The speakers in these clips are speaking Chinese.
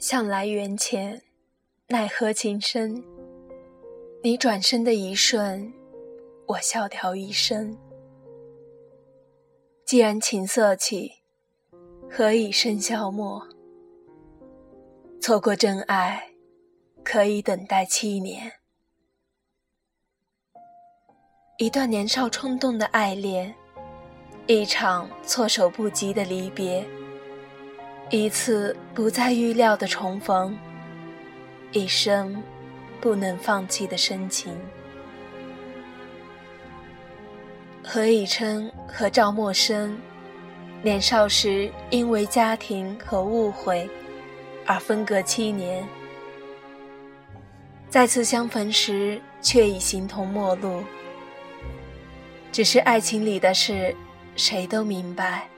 向来缘浅，奈何情深。你转身的一瞬，我萧条一生。既然情色起，何以笙箫默？错过真爱，可以等待七年。一段年少冲动的爱恋，一场措手不及的离别。一次不再预料的重逢，一生不能放弃的深情。何以琛和赵默笙，年少时因为家庭和误会而分隔七年，再次相逢时却已形同陌路。只是爱情里的事，谁都明白。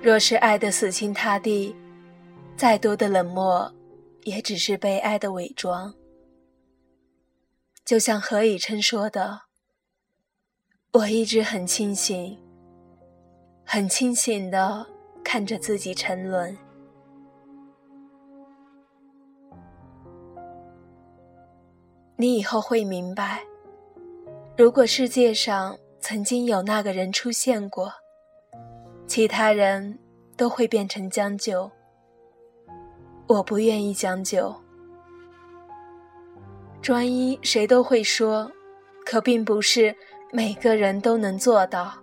若是爱得死心塌地，再多的冷漠，也只是悲哀的伪装。就像何以琛说的：“我一直很清醒，很清醒的看着自己沉沦。”你以后会明白，如果世界上曾经有那个人出现过。其他人都会变成将就，我不愿意将就。专一谁都会说，可并不是每个人都能做到。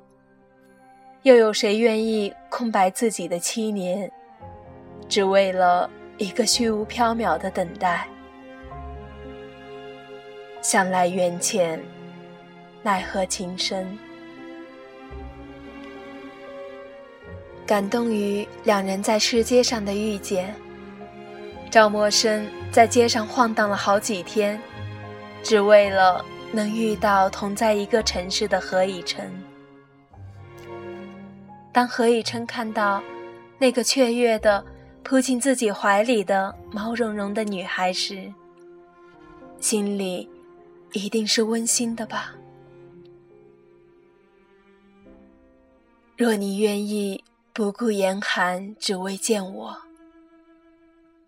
又有谁愿意空白自己的七年，只为了一个虚无缥缈的等待？向来缘浅，奈何情深。感动于两人在世界上的遇见。赵默笙在街上晃荡了好几天，只为了能遇到同在一个城市的何以琛。当何以琛看到那个雀跃的扑进自己怀里的毛茸茸的女孩时，心里一定是温馨的吧？若你愿意。不顾严寒，只为见我。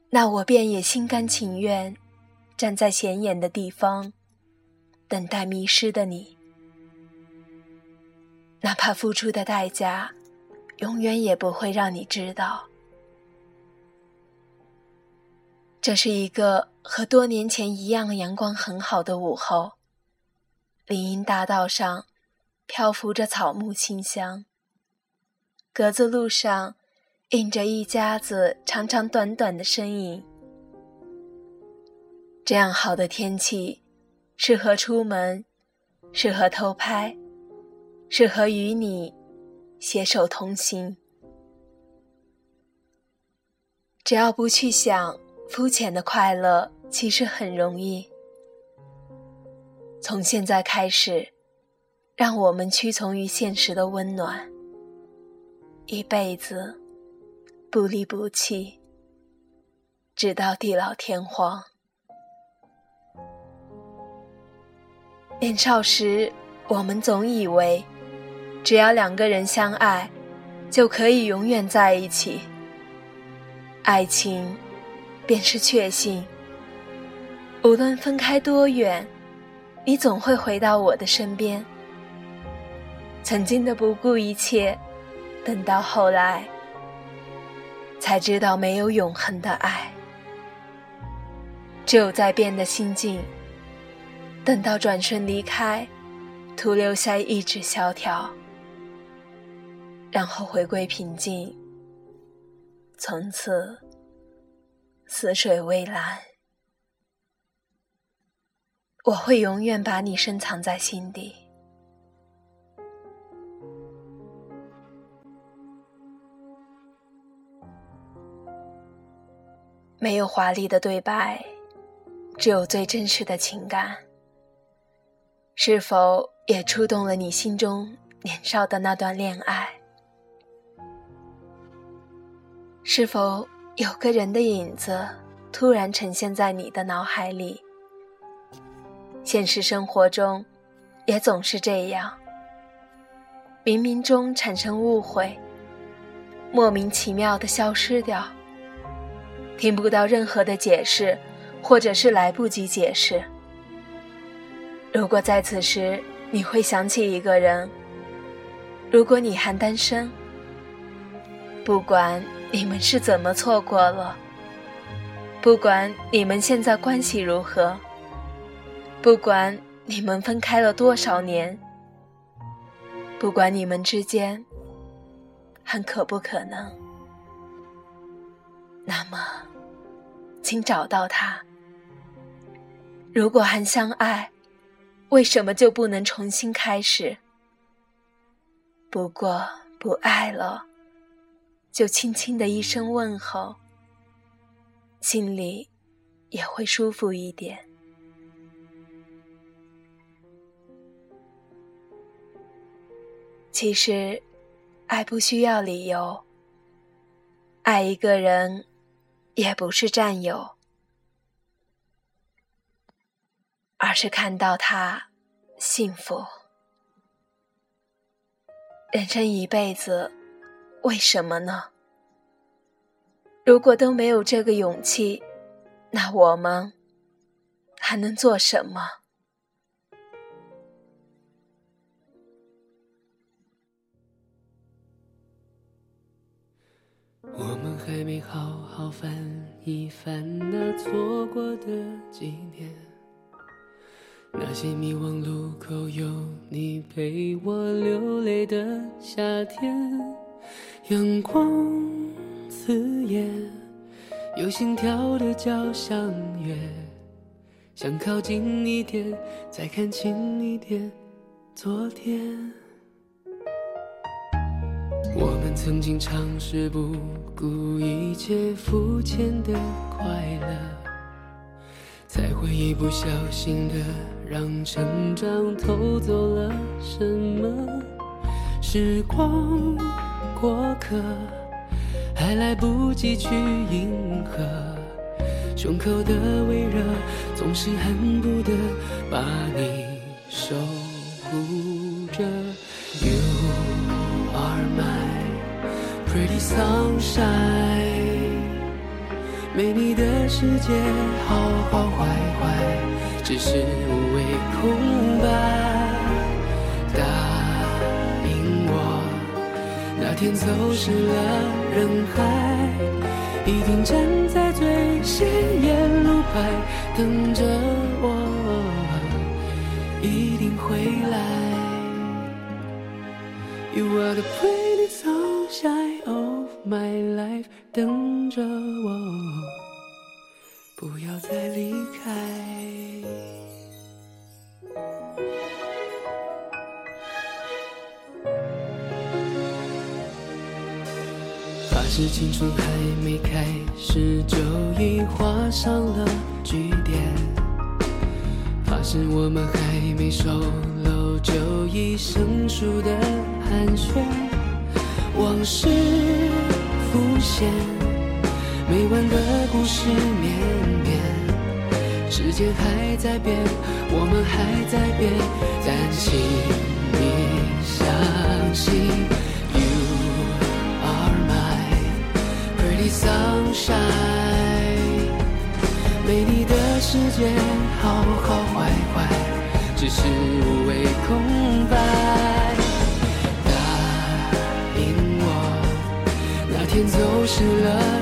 那我便也心甘情愿，站在显眼的地方，等待迷失的你。哪怕付出的代价，永远也不会让你知道。这是一个和多年前一样阳光很好的午后，林荫大道上漂浮着草木清香。格子路上，印着一家子长长短短的身影。这样好的天气，适合出门，适合偷拍，适合与你携手同行。只要不去想肤浅的快乐，其实很容易。从现在开始，让我们屈从于现实的温暖。一辈子不离不弃，直到地老天荒。年少时，我们总以为，只要两个人相爱，就可以永远在一起。爱情，便是确信，无论分开多远，你总会回到我的身边。曾经的不顾一切。等到后来，才知道没有永恒的爱，只有在变的心境。等到转身离开，徒留下一纸萧条，然后回归平静，从此死水微澜。我会永远把你深藏在心底。没有华丽的对白，只有最真实的情感。是否也触动了你心中年少的那段恋爱？是否有个人的影子突然呈现在你的脑海里。现实生活中，也总是这样，冥冥中产生误会，莫名其妙的消失掉，听不到任何的解释，或者是来不及解释。如果在此时你会想起一个人，如果你还单身，不管你们是怎么错过了，不管你们现在关系如何。不管你们分开了多少年，不管你们之间还可不可能，那么，请找到他。如果还相爱，为什么就不能重新开始？不过不爱了，就轻轻的一声问候，心里也会舒服一点。其实，爱不需要理由。爱一个人，也不是占有，而是看到他幸福。人生一辈子，为什么呢？如果都没有这个勇气，那我们还能做什么？还没好好翻一翻那错过的几年，那些迷惘路口有你陪我流泪的夏天，阳光刺眼，有心跳的交响乐，想靠近一点，再看清一点昨天。曾经尝试不顾一切肤浅的快乐，才会一不小心的让成长偷走了什么。时光过客，还来不及去迎合，胸口的微热总是恨不得把你收 sunshine，没你的世界好好坏坏，只是无谓空白。答应我，那天走失了人海，一定站在最显眼路牌等着我，一定会来。You are the pretty sunshine my life，等着我，不要再离开。发誓青春还没开始，就已画上了句点。发誓我们还没熟络，就已生疏的。寒暄，往事浮现，没完的故事绵绵。时间还在变，我们还在变，但请你相信，You are my pretty sunshine。没你的世界，好好坏坏，只是无谓空走失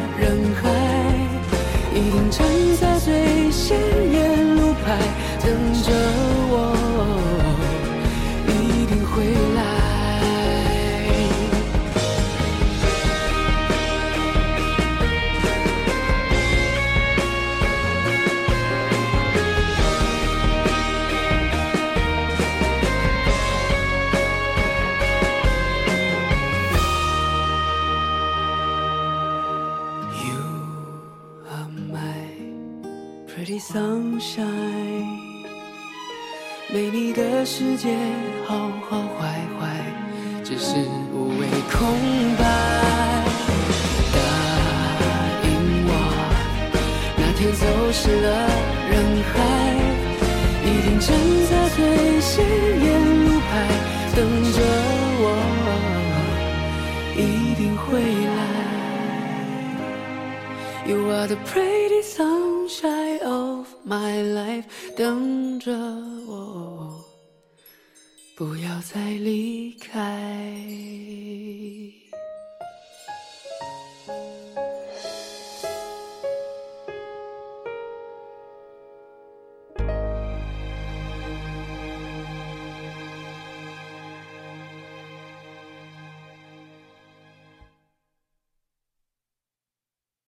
Pretty sunshine，没你的世界好好坏坏，只是无谓空白。答应我，那天走失了人海，一定站在最显眼路牌等着我，一定会来。You are the pretty sunshine Shine of my life，等着我，不要再离开。